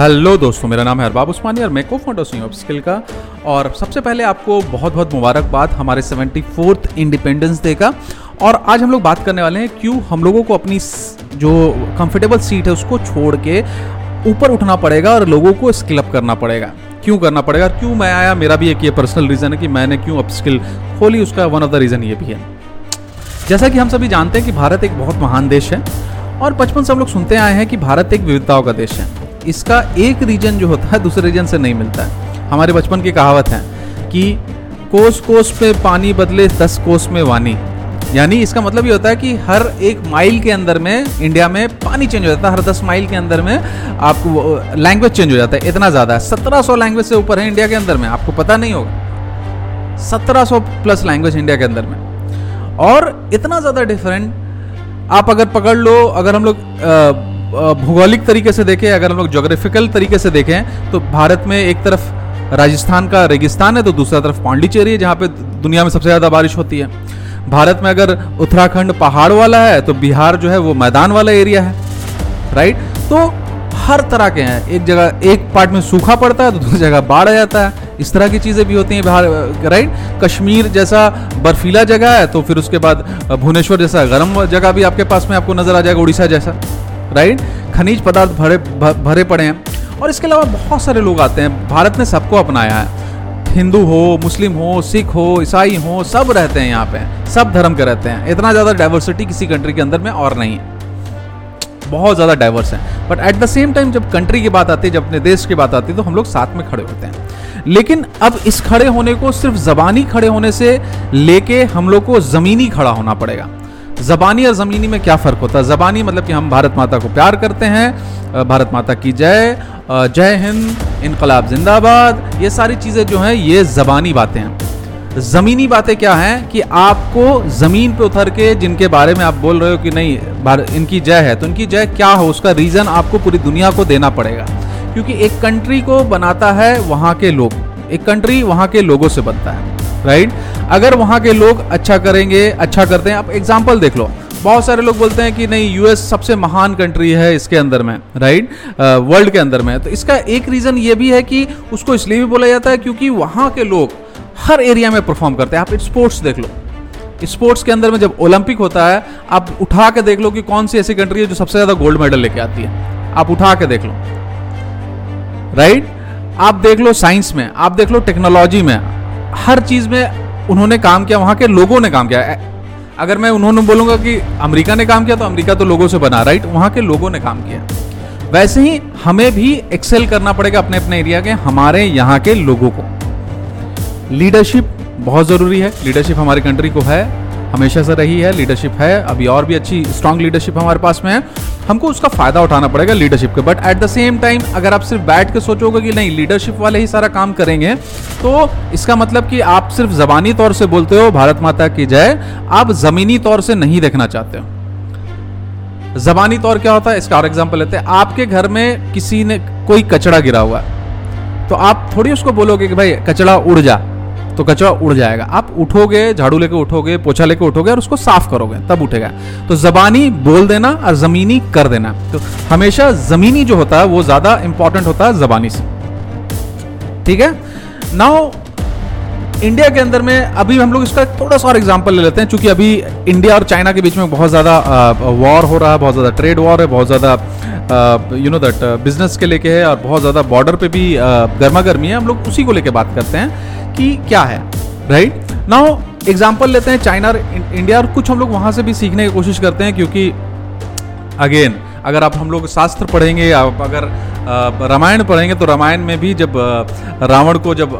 Hello दोस्तों, मेरा नाम है अरबाब उस्मानी और मैं को फाउंडर सी स्किल का। और सबसे पहले आपको बहुत बहुत मुबारकबाद हमारे सेवेंटी फोर्थ इंडिपेंडेंस डे का। और आज हम लोग बात करने वाले हैं क्यों हम लोगों को अपनी जो कंफर्टेबल सीट है उसको छोड़ के ऊपर उठना पड़ेगा और लोगों को स्किल अप करना पड़ेगा। क्यों करना पड़ेगा? क्यों मैं आया? मेरा भी एक ये पर्सनल रीज़न है कि मैंने क्यों अप स्किल खोली, उसका वन ऑफ़ द रीज़न ये भी है। जैसा कि हम सभी जानते हैं कि भारत एक बहुत महान देश है और बचपन से हम लोग सुनते आए हैं कि भारत एक विविधताओं का देश है। इसका एक रीजन जो होता है, दूसरे रीजन से नहीं मिलता है। हमारे बचपन की कहावत है कि कोस कोस पे पानी बदले, दस कोस में वानी। यानी इसका मतलब ये होता है कि हर एक माइल के अंदर में, इंडिया में पानी चेंज हो जाता है। हर दस माइल के अंदर में आपको लैंग्वेज चेंज हो जाता है। इतना ज़्यादा है। सत्रह सौ लैंग्वेज से ऊपर है इंडिया के अंदर में। आपको पता नहीं होगा। सत्रह सौ प्लस लैंग्वेज इंडिया के अंदर में। और इतना ज़्यादा डिफरेंट आप अगर पकड़ लो, अगर हम लोग भौगोलिक तरीके से देखें, अगर हम लोग जोग्राफिकल तरीके से देखें तो भारत में एक तरफ़ राजस्थान का रेगिस्तान है तो दूसरा तरफ़ पांडिचेरी है, जहाँ पे दुनिया में सबसे ज़्यादा बारिश होती है। भारत में अगर उत्तराखंड पहाड़ वाला है तो बिहार जो है वो मैदान वाला एरिया है राइट तो हर तरह के हैं, एक जगह एक पार्ट में सूखा पड़ता है तो दूसरी जगह बाढ़ आ जाता है, इस तरह की चीज़ें भी होती हैं बिहार राइट कश्मीर जैसा बर्फीला जगह है तो फिर उसके बाद भुवनेश्वर जैसा गर्म जगह भी आपके पास में आपको नज़र आ जाएगा, उड़ीसा जैसा। राइट? खनिज पदार्थ भरे भरे पड़े हैं। और इसके अलावा बहुत सारे लोग आते हैं। भारत ने सबको अपनाया है। हिंदू हो, मुस्लिम हो, सिख हो, ईसाई हो, सब रहते हैं यहाँ पे। सब धर्म के रहते हैं। इतना ज़्यादा डाइवर्सिटी किसी कंट्री के अंदर में और नहीं है। बहुत ज़्यादा डाइवर्स है। But at the same time जब कंट्री की बात आती है, जब अपने देश की बात आती है तो हम लोग साथ में खड़े होते हैं। लेकिन अब इस खड़े होने को सिर्फ़ जबानी खड़े होने से लेके हम लोग को ज़मीनी खड़ा होना पड़ेगा। जबानी और ज़मीनी में क्या फ़र्क होता है? ज़बानी मतलब कि हम भारत माता को प्यार करते हैं भारत माता की जय जय हिंद, इनकलाब जिंदाबाद, ये सारी चीज़ें जो हैं, ये ज़बानी बातें हैं। ज़मीनी बातें क्या हैं कि आपको ज़मीन पे उतर के जिनके बारे में आप बोल रहे हो कि नहीं इनकी जय है तो इनकी जय क्या हो? उसका रीज़न आपको पूरी दुनिया को देना पड़ेगा। क्योंकि एक कंट्री को बनाता है वहाँ के लोग, एक कंट्री वहाँ के लोगों से बनता है राइट अगर वहाँ के लोग अच्छा करेंगे अच्छा करते हैं, आप एग्ज़ाम्पल देख लो। बहुत सारे लोग बोलते हैं कि नहीं यूएस सबसे महान कंट्री है इसके अंदर में राइट वर्ल्ड के अंदर में। तो इसका एक रीज़न ये भी है कि उसको इसलिए भी बोला जाता है क्योंकि वहाँ के लोग हर एरिया में परफॉर्म करते हैं। आप स्पोर्ट्स देख लो। स्पोर्ट्स के अंदर में जब ओलंपिक होता है, आप उठा के देख लो कि कौन सी ऐसी कंट्री है जो सबसे ज़्यादा गोल्ड मेडल लेके आती है। आप उठा के देख लो। राइट आप देख लो साइंस में, आप देख लो टेक्नोलॉजी में। हर चीज़ में उन्होंने काम किया, वहाँ के लोगों ने काम किया। अगर मैं उन्होंने बोलूँगा कि अमेरिका ने काम किया तो अमेरिका तो लोगों से बना, राइट? वहाँ के लोगों ने काम किया। वैसे ही हमें भी एक्सेल करना पड़ेगा अपने अपने एरिया के, हमारे यहाँ के लोगों को। लीडरशिप बहुत ज़रूरी है। लीडरशिप हमारी कंट्री को है। हमेशा से रही है लीडरशिप है। अभी और भी अच्छी स्ट्रांग लीडरशिप हमारे पास में है। हमको उसका फ़ायदा उठाना पड़ेगा लीडरशिप के। But at the same time अगर आप सिर्फ़ बैठ के सोचोगे कि नहीं लीडरशिप वाले ही सारा काम करेंगे तो इसका मतलब कि आप सिर्फ़ जबानी तौर से बोलते हो, भारत माता की जय। आप जमीनी तौर से नहीं देखना चाहते हो। जबानी तौर क्या होता है? इसका और एग्ज़ाम्पल लेते हैं। आपके घर में किसी ने, कोई कचड़ा गिरा हुआ है तो आप थोड़ी उसको बोलोगे कि भाई कचड़ा उड़ जा। तो कचरा उड़ जाएगा। आप उठोगे, झाड़ू लेके उठोगे, पोछा लेके उठोगे और उसको साफ़ करोगे, तब उठेगा। तो जबानी बोल देना और जमीनी कर देना। तो हमेशा जमीनी जो होता है, वो ज़्यादा इंपॉर्टेंट होता है जबानी से। ठीक है? नाउ इंडिया के अंदर में अभी हम लोग इसका थोड़ा सा और एग्ज़ाम्पल ले लेते हैं, चूँकि अभी इंडिया और चाइना के बीच में बहुत ज़्यादा वॉर हो रहा है, बहुत ज़्यादा ट्रेड वॉर है, बहुत ज़्यादा यू नो दैट बिज़नेस के लेके है और बहुत ज़्यादा बॉर्डर पे भी गर्मा गर्मी है। हम लोग उसी को लेके बात करते हैं। कि क्या है राइट नाउ एग्ज़ाम्पल लेते हैं चाइना और इंडिया और कुछ हम लोग वहाँ से भी सीखने की कोशिश करते हैं क्योंकि अगेन अगर आप हम लोग शास्त्र पढ़ेंगे आप अगर रामायण पढ़ेंगे तो रामायण में भी जब रावण को जब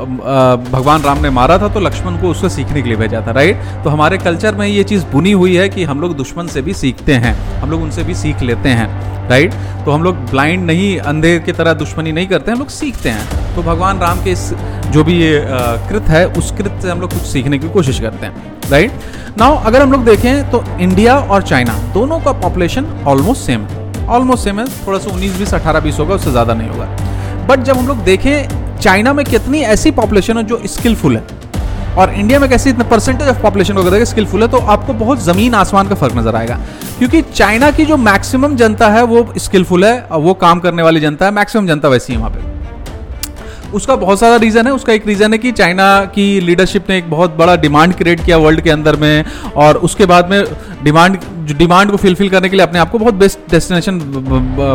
भगवान राम ने मारा था तो लक्ष्मण को उससे सीखने के लिए भेजा था राइट तो हमारे कल्चर में ये चीज़ बुनी हुई है कि हम लोग दुश्मन से भी सीखते हैं, हम लोग उनसे भी सीख लेते हैं राइट तो हम लोग ब्लाइंड नहीं, अंधे की तरह दुश्मनी नहीं करते हैं हम लोग सीखते हैं। तो भगवान राम के इस, जो भी ये कृत है, उस कृत से हम लोग कुछ सीखने की कोशिश करते हैं राइट नाउ अगर हम लोग देखें तो इंडिया और चाइना दोनों का पॉपुलेशन ऑलमोस्ट सेम है। ऑलमोस्ट सेम है थोड़ा सा उन्नीस बीस, अठारह बीस होगा, उससे ज़्यादा नहीं होगा। बट जब हम लोग देखें चाइना में कितनी ऐसी पॉपुलेशन है जो स्किलफुल है। और इंडिया में कैसी इतना परसेंटेज ऑफ़ पॉपुलेशन को देखिए स्किलफुल है तो आपको बहुत ज़मीन आसमान का फ़र्क नज़र आएगा। क्योंकि चाइना की जो मैक्सिमम जनता है, वो स्किलफुल है वो काम करने वाली जनता है मैक्सिमम जनता वैसी है वहाँ पे। उसका बहुत सारा रीज़न है। उसका एक रीज़न है कि चाइना की लीडरशिप ने एक बहुत बड़ा डिमांड क्रिएट किया वर्ल्ड के अंदर में और उसके बाद में डिमांड डिमांड को फिलफिल करने के लिए अपने आप को बहुत बेस्ट डेस्टिनेशन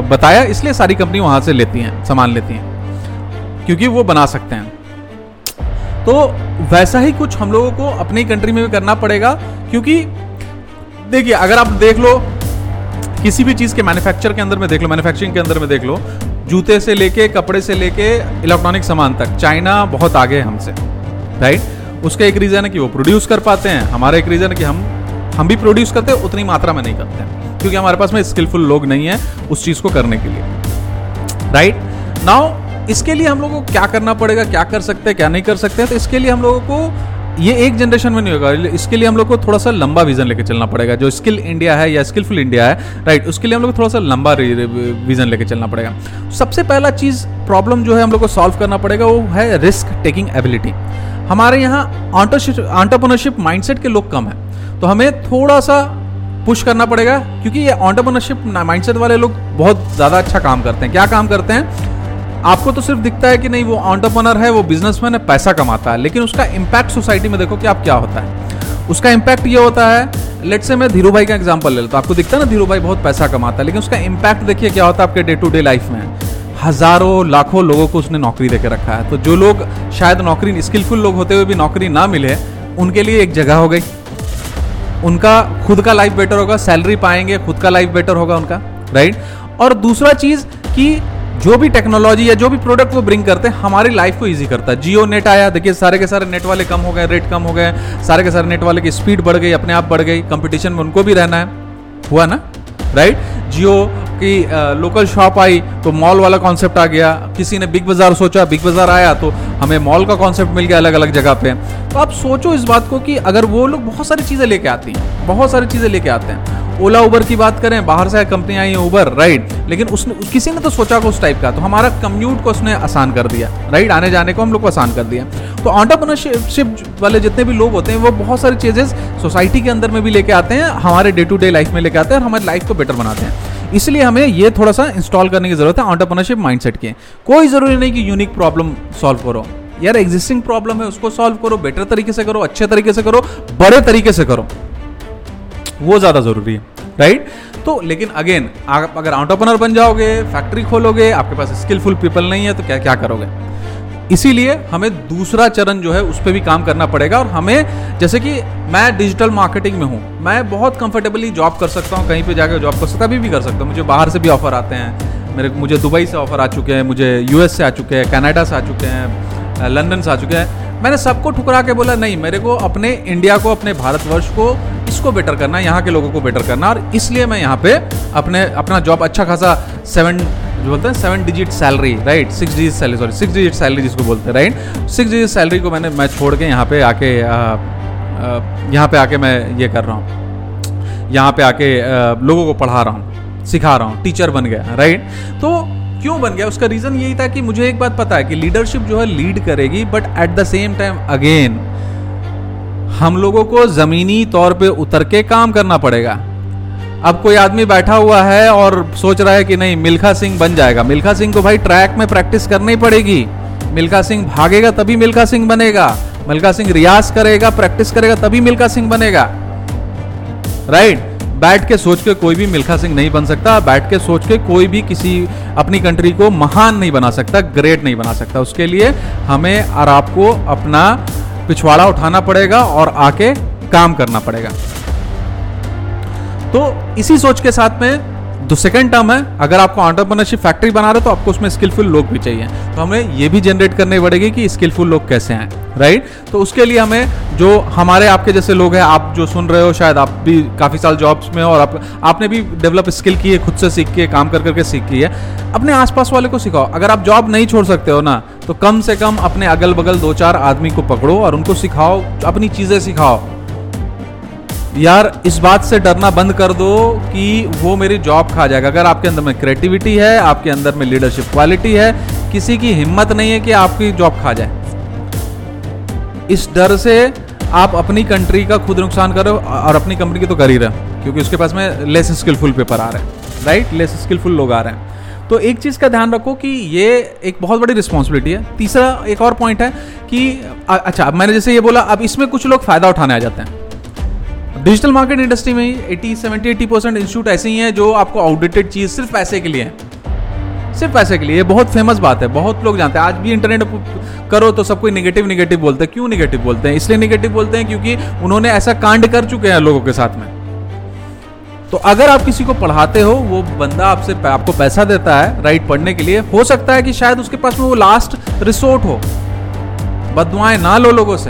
बताया। इसलिए सारी कंपनी वहाँ से लेती हैं, सामान लेती हैं, क्योंकि वो बना सकते हैं। तो वैसा ही कुछ हम लोगों को अपनी कंट्री में भी करना पड़ेगा, क्योंकि देखिए, अगर आप देख लो, किसी भी चीज़ के मैन्युफैक्चर के अंदर में देख लो मैन्युफैक्चरिंग के अंदर में देख लो जूते से लेके, कपड़े से लेके इलेक्ट्रॉनिक सामान तक। चाइना बहुत आगे है हमसे राइट उसका एक रीज़न है कि वो प्रोड्यूस कर पाते हैं। हमारा एक रीज़न है कि हम हम भी प्रोड्यूस करते हैं, उतनी मात्रा में नहीं करते हैं। क्योंकि हमारे पास में स्किलफुल लोग नहीं है उस चीज़ को करने के लिए राइट नाउ इसके लिए हम लोगों को क्या करना पड़ेगा, क्या कर सकते हैं, क्या नहीं कर सकते हैं? तो इसके लिए हम लोगों को ये एक जनरेशन में नहीं होगा इसके लिए हम लोग को थोड़ा सा लंबा विजन लेके चलना पड़ेगा। जो स्किल इंडिया है या स्किलफुल इंडिया है राइट उसके लिए हम लोग को थोड़ा सा लंबा विजन लेके चलना पड़ेगा। सबसे पहला चीज़ प्रॉब्लम जो है हम लोग को सॉल्व करना पड़ेगा, वो है रिस्क टेकिंग एबिलिटी हमारे यहाँ ऑन्टरप्रनरशिप माइंडसेट के लोग कम है तो हमें थोड़ा सा पुश करना पड़ेगा, क्योंकि ये ऑन्टरप्रनरशिप माइंडसेट वाले लोग बहुत ज़्यादा अच्छा काम करते हैं। क्या काम करते हैं? आपको तो सिर्फ़ दिखता है कि नहीं, वो ऑन्टरप्रनर है, वो बिजनेसमैन है, पैसा कमाता है, लेकिन उसका इम्पैक्ट सोसाइटी में देखो कि आप क्या होता है। उसका इम्पैक्ट ये होता है लेट से मैं धीरू भाई का एग्ज़ाम्पल ले लेता हूँ। आपको दिखता है ना धीरू भाई बहुत पैसा कमाता है, लेकिन उसका इम्पैक्ट देखिए क्या होता है आपके डे टू डे लाइफ में। हज़ारों, लाखों लोगों को उसने नौकरी देके रखा है। तो जो लोग शायद नौकरी स्किलफुल लोग होते हुए भी नौकरी ना मिले, उनके लिए एक जगह हो गई। उनका खुद का लाइफ बेटर होगा सैलरी पाएँगे, खुद का लाइफ बेटर होगा उनका राइट और दूसरा चीज़ कि जो भी टेक्नोलॉजी या जो भी प्रोडक्ट वो ब्रिंग करते हैं, हमारी लाइफ को इजी करता है। जियो नेट आया, देखिए, सारे के सारे नेट वाले कम हो गए रेट कम हो गए, सारे के सारे नेट वाले की स्पीड बढ़ गई, अपने आप बढ़ गई कंपटीशन में उनको भी रहना है। हुआ ना? राइट जियो की लोकल शॉप आई तो मॉल वाला कॉन्सेप्ट आ गया। किसी ने बिग बाज़ार सोचा बिग बाज़ार आया तो हमें मॉल का कॉन्सेप्ट मिल गया अलग अलग जगह पे। तो आप सोचो इस बात को कि अगर वो लोग बहुत सारी चीज़ें लेके आती हैं, बहुत सारी चीज़ें लेके आते हैं ओला उबर की बात करें, बाहर से कंपनी आई है उबर राइट लेकिन उसने, किसी ने तो सोचा को उस टाइप का तो हमारा कम्यूट को उसने आसान कर दिया राइट आने जाने को हम लोग को आसान कर दिया। तो ऑन्टरप्रनरशिप वाले जितने भी लोग होते हैं, वो बहुत सारी चीज़ें सोसाइटी के अंदर में भी लेके आते हैं, हमारे डे टू डे लाइफ में लेके आते हैं और हमारी लाइफ को बेटर बनाते हैं। इसलिए हमें ये थोड़ा सा इंस्टॉल करने की ज़रूरत है ऑन्टरप्रनरशिप माइंडसेट की। कोई ज़रूरी नहीं कि यूनिक प्रॉब्लम सॉल्व करो। यार एग्जिस्टिंग प्रॉब्लम है, उसको सॉल्व करो बेटर तरीके से करो, अच्छे तरीके से करो, बड़े तरीके से करो। वो ज़्यादा ज़रूरी है। राइट? तो लेकिन अगेन, आप अगर ऑन्टरप्रनर बन जाओगे फैक्ट्री खोलोगे, आपके पास स्किलफुल पीपल नहीं है तो क्या क्या करोगे? इसीलिए हमें दूसरा चरण जो है, उस पर भी काम करना पड़ेगा और हमें, जैसे कि मैं डिजिटल मार्केटिंग में हूँ, मैं बहुत कंफर्टेबली जॉब कर सकता हूँ, कहीं पे जाकर जॉब कर सकता अभी भी कर सकता हूँ, मुझे बाहर से भी ऑफ़र आते हैं, मेरे मुझे दुबई से ऑफ़र आ चुके हैं, मुझे यूएस से आ चुके हैं कनाडा से आ चुके हैं, लंदन से आ चुके हैं मैंने सबको ठुकरा के बोला, नहीं, मेरे को अपने इंडिया को, अपने भारतवर्ष को, इसको बेटर करना, यहाँ के लोगों को बेटर करना। और इसलिए मैं यहाँ पे अपने, अपना जॉब अच्छा खासा सेवन जो बोलते हैं seven digit salary right six digit salary sorry six digit salary जिसको बोलते हैं राइट सिक्स डिजिट सैलरी को मैंने, मैं छोड़ के यहाँ पे आके यहाँ पे आके मैं ये कर रहा हूँ। यहाँ पे आके लोगों को पढ़ा रहा हूँ, सिखा रहा हूँ टीचर बन गया राइट तो क्यों बन गया? उसका रीजन यही था कि मुझे एक बात पता है कि लीडरशिप जो है लीड करेगी but at the same time again हम लोगों को जमीनी तौर पे उतर के काम करना पड़ेगा। अब कोई आदमी बैठा हुआ है और सोच रहा है कि नहीं, मिल्खा सिंह बन जाएगा। मिल्खा सिंह को भाई ट्रैक में प्रैक्टिस करनी पड़ेगी। मिल्खा सिंह भागेगा तभी मिल्खा सिंह बनेगा। मिल्खा सिंह रियाज करेगा प्रैक्टिस करेगा तभी मिल्खा सिंह बनेगा। राइट बैठ के सोच के कोई भी मिल्खा सिंह नहीं बन सकता, बैठ के सोच के कोई भी किसी अपनी कंट्री को महान नहीं बना सकता ग्रेट नहीं बना सकता। उसके लिए हमें और आपको अपना पिछवाड़ा उठाना पड़ेगा और आके काम करना पड़ेगा। तो इसी सोच के साथ में जो सेकंड टर्म है, अगर आपको ऑन्टरप्रनरशिप फैक्ट्री बना रहे हो तो आपको उसमें स्किलफुल लोग भी चाहिए। तो हमें ये भी जनरेट करनी पड़ेगी कि स्किलफुल लोग कैसे हैं राइट तो उसके लिए हमें जो हमारे आपके जैसे लोग हैं, आप जो सुन रहे हो, शायद आप भी काफ़ी साल जॉब्स में हो और आप, आपने भी डेवलप स्किल की है, खुद से सीख के काम कर करके सीख की है। अपने आसपास वाले को सिखाओ। अगर आप जॉब नहीं छोड़ सकते हो ना तो कम से कम अपने अगल बगल दो चार आदमी को पकड़ो और उनको सिखाओ, अपनी चीज़ें सिखाओ। यार, इस बात से डरना बंद कर दो कि वो मेरी जॉब खा जाएगा। अगर आपके अंदर में क्रिएटिविटी है, आपके अंदर में लीडरशिप क्वालिटी है, किसी की हिम्मत नहीं है कि आपकी जॉब खा जाए। इस डर से आप अपनी कंट्री का खुद नुकसान करो और अपनी कंपनी की तो कर ही रहे क्योंकि उसके पास में लेस स्किलफुल पेपर आ रहे हैं राइट लेस स्किलफुल लोग आ रहे हैं। तो एक चीज़ का ध्यान रखो कि ये एक बहुत बड़ी रिस्पॉन्सिबिलिटी है। तीसरा एक और पॉइंट है कि अच्छा मैंने जैसे ये बोला, अब इसमें कुछ लोग फ़ायदा उठाने आ जाते हैं। डिजिटल मार्केट इंडस्ट्री में eighty, seventy, eighty percent institute ऐसे ही हैं जो आपको आउटडेटेड चीज़ सिर्फ़ पैसे के लिए है। सिर्फ़ पैसे के लिए। ये बहुत फ़ेमस बात है, बहुत लोग जानते हैं। आज भी इंटरनेट करो तो सब कोई निगेटिव निगेटिव बोलते हैं। क्यों निगेटिव बोलते हैं? इसलिए निगेटिव बोलते हैं क्योंकि उन्होंने ऐसा कांड कर चुके हैं लोगों के साथ में। तो अगर आप किसी को पढ़ाते हो, वो बंदा आपसे आपको पैसा देता है राइट पढ़ने के लिए, हो सकता है कि शायद उसके पास में वो लास्ट रिसोर्ट हो। बदुआएँ ना लो लोगों से।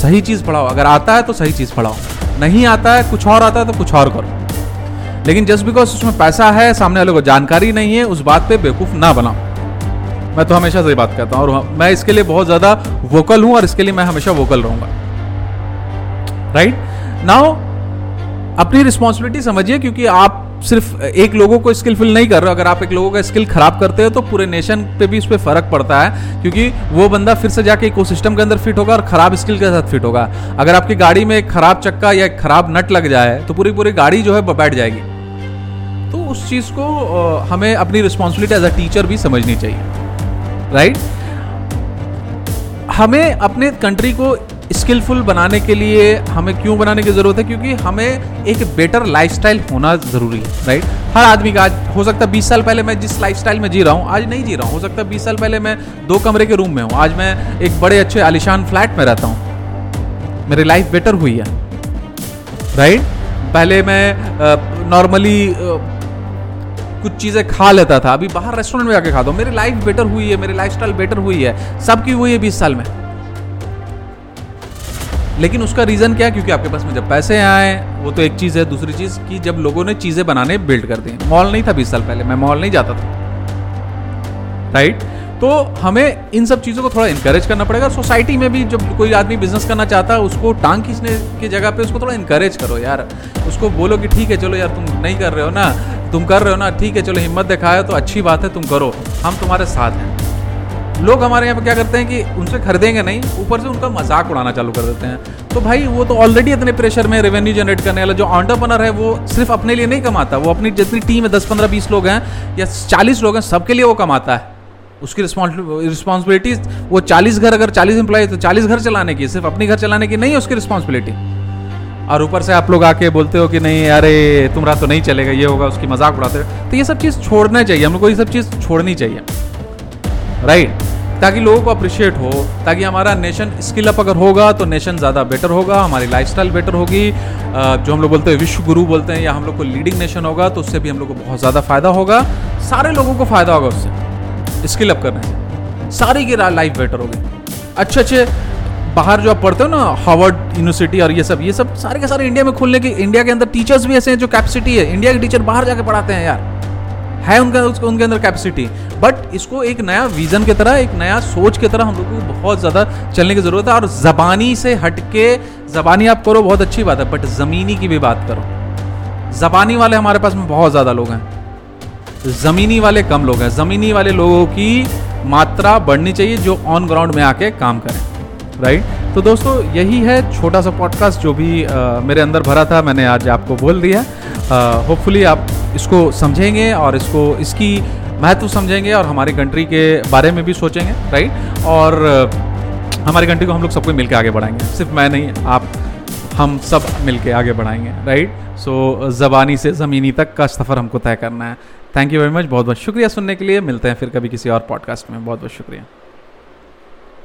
सही चीज़ पढ़ाओ। अगर आता है तो सही चीज़ पढ़ाओ। नहीं आता है, कुछ और आता है तो कुछ और करो। लेकिन जस्ट बिकॉज़ उसमें पैसा है, सामने वाले को जानकारी नहीं है, उस बात पे बेवकूफ़ ना बनाओ। मैं तो हमेशा सही बात कहता हूँ और मैं इसके लिए बहुत ज़्यादा वोकल हूँ और इसके लिए मैं हमेशा वोकल रहूँगा। राइट नाउ अपनी रिस्पॉन्सिबिलिटी समझिए, क्योंकि आप सिर्फ़ एक लोगों को स्किलफुल नहीं कर रहे हो। अगर आप एक लोगों का स्किल खराब करते हो तो पूरे नेशन पे भी उस पर फ़र्क पड़ता है, क्योंकि वो बंदा फिर से जाके इको सिस्टम के अंदर फिट होगा और खराब स्किल के साथ फिट होगा। अगर आपकी गाड़ी में एक खराब चक्का या खराब नट लग जाए तो पूरी पूरी गाड़ी जो है बैठ जाएगी। तो उस चीज़ को हमें अपनी रिस्पॉन्सिबिलिटी एज अ टीचर भी समझनी चाहिए। राइट हमें अपने कंट्री को स्किलफुल बनाने के लिए हमें क्यों बनाने की ज़रूरत है? क्योंकि हमें एक बेटर लाइफस्टाइल होना ज़रूरी है राइट हर आदमी का आज, हो सकता है बीस साल पहले मैं जिस लाइफस्टाइल में जी रहा हूँ, आज नहीं जी रहा हूँ। हो सकता है बीस साल पहले मैं दो कमरे के रूम में हूँ। आज मैं एक बड़े अच्छे आलिशान फ्लैट में रहता हूँ। मेरी लाइफ बेटर हुई है राइट पहले मैं नॉर्मली कुछ चीज़ें खा लेता था। अभी बाहर रेस्टोरेंट में जाके खाता हूँ। मेरी लाइफ बेटर हुई है, मेरी लाइफ बेटर हुई है। सबकी हुई है बीस साल में। लेकिन उसका रीज़न क्या है? क्योंकि आपके पास में जब पैसे आए, वो तो एक चीज़ है। दूसरी चीज़ कि जब लोगों ने चीज़ें बनाने बिल्ड कर दी मॉल नहीं था बीस साल पहले, मैं मॉल नहीं जाता था। राइट तो हमें इन सब चीज़ों को थोड़ा इंकरेज करना पड़ेगा। सोसाइटी में भी जब कोई आदमी बिज़नेस करना चाहता है, उसको टांग खींचने की जगह पे उसको थोड़ा इंकरेज करो यार। उसको बोलो कि ठीक है, चलो यार, तुम नहीं कर रहे हो ना, तुम कर रहे हो ना, ठीक है, चलो हिम्मत दिखाया तो अच्छी बात है, तुम करो। हम तुम्हारे साथ हैं। लोग हमारे यहाँ पे क्या करते हैं कि उनसे खरीदेंगे नहीं, ऊपर से उनका मज़ाक उड़ाना चालू कर देते हैं। तो भाई, वो तो ऑलरेडी इतने प्रेशर में रेवेन्यू जनरेट करने वाला, जो ऑन्टरप्रनर है, वो सिर्फ़ अपने लिए नहीं कमाता। वो अपनी जितनी टीम है दस पंद्रह बीस लोग हैं, या चालीस लोग हैं, सबके लिए वो कमाता है। उसकी रिस्पॉन्सिबिलिटी वो चालीस घर, अगर चालीस इंप्लॉय तो चालीस घर चलाने की, सिर्फ़ अपनी घर चलाने की नहीं है उसकी रिस्पॉन्सिबिलिटी और ऊपर से आप लोग आके बोलते हो कि नहीं, अरे, तुम्हारा तो नहीं चलेगा, ये होगा, उसकी मज़ाक उड़ाते हो। तो ये सब चीज़ छोड़ना चाहिए, हम लोग को ये सब चीज़ छोड़नी चाहिए। राइट ताकि लोगों को अप्रिशिएट हो, ताकि हमारा नेशन स्किल अप अगर होगा तो नेशन ज़्यादा बेटर होगा, हमारी लाइफस्टाइल बेटर होगी। जो हम लोग बोलते हैं विश्व गुरु बोलते हैं या हम लोग को लीडिंग नेशन होगा तो उससे भी हम लोग को बहुत ज़्यादा फ़ायदा होगा। सारे लोगों को फ़ायदा होगा उससे। स्किल अप करने से। सारी की लाइफ बेटर होगी। अच्छे अच्छे बाहर जो आप पढ़ते हो ना हार्वर्ड यूनिवर्सिटी और ये सब ये सब सारे के सारे इंडिया में खुलने की इंडिया के अंदर टीचर्स भी ऐसे हैं जो कैपेसिटी है। इंडिया के टीचर बाहर जाके पढ़ाते हैं यार। है उनका, उसको, उनके अंदर कैपेसिटी बट इसको एक नया विजन की तरह, एक नया सोच की तरह हम लोग को बहुत ज़्यादा चलने की ज़रूरत है। और ज़बानी से हटके, ज़बानी आप करो, बहुत अच्छी बात है बट ज़मीनी की भी बात करो। ज़बानी वाले हमारे पास में बहुत ज़्यादा लोग हैं। ज़मीनी वाले कम लोग हैं। ज़मीनी वाले लोगों की मात्रा बढ़नी चाहिए जो ऑन ग्राउंड में आके काम करें। राइट? तो दोस्तों यही है छोटा सा पॉडकास्ट जो भी आ, मेरे अंदर भरा था मैंने आज आपको बोल दिया। होपफुली आप इसको समझेंगे और इसको इसकी महत्व समझेंगे और हमारी कंट्री के बारे में भी सोचेंगे राइट? और हमारी कंट्री को हम लोग सबको मिलकर आगे बढ़ाएँगे। सिर्फ़ मैं नहीं आप हम सब मिलके आगे बढ़ाएँगे राइट? सो ज़बानी से ज़मीनी तक का सफ़र हमको तय करना है। थैंक यू वेरी मच बहुत बहुत शुक्रिया सुनने के लिए। मिलते हैं फिर कभी किसी और पॉडकास्ट में। बहुत बहुत शुक्रिया।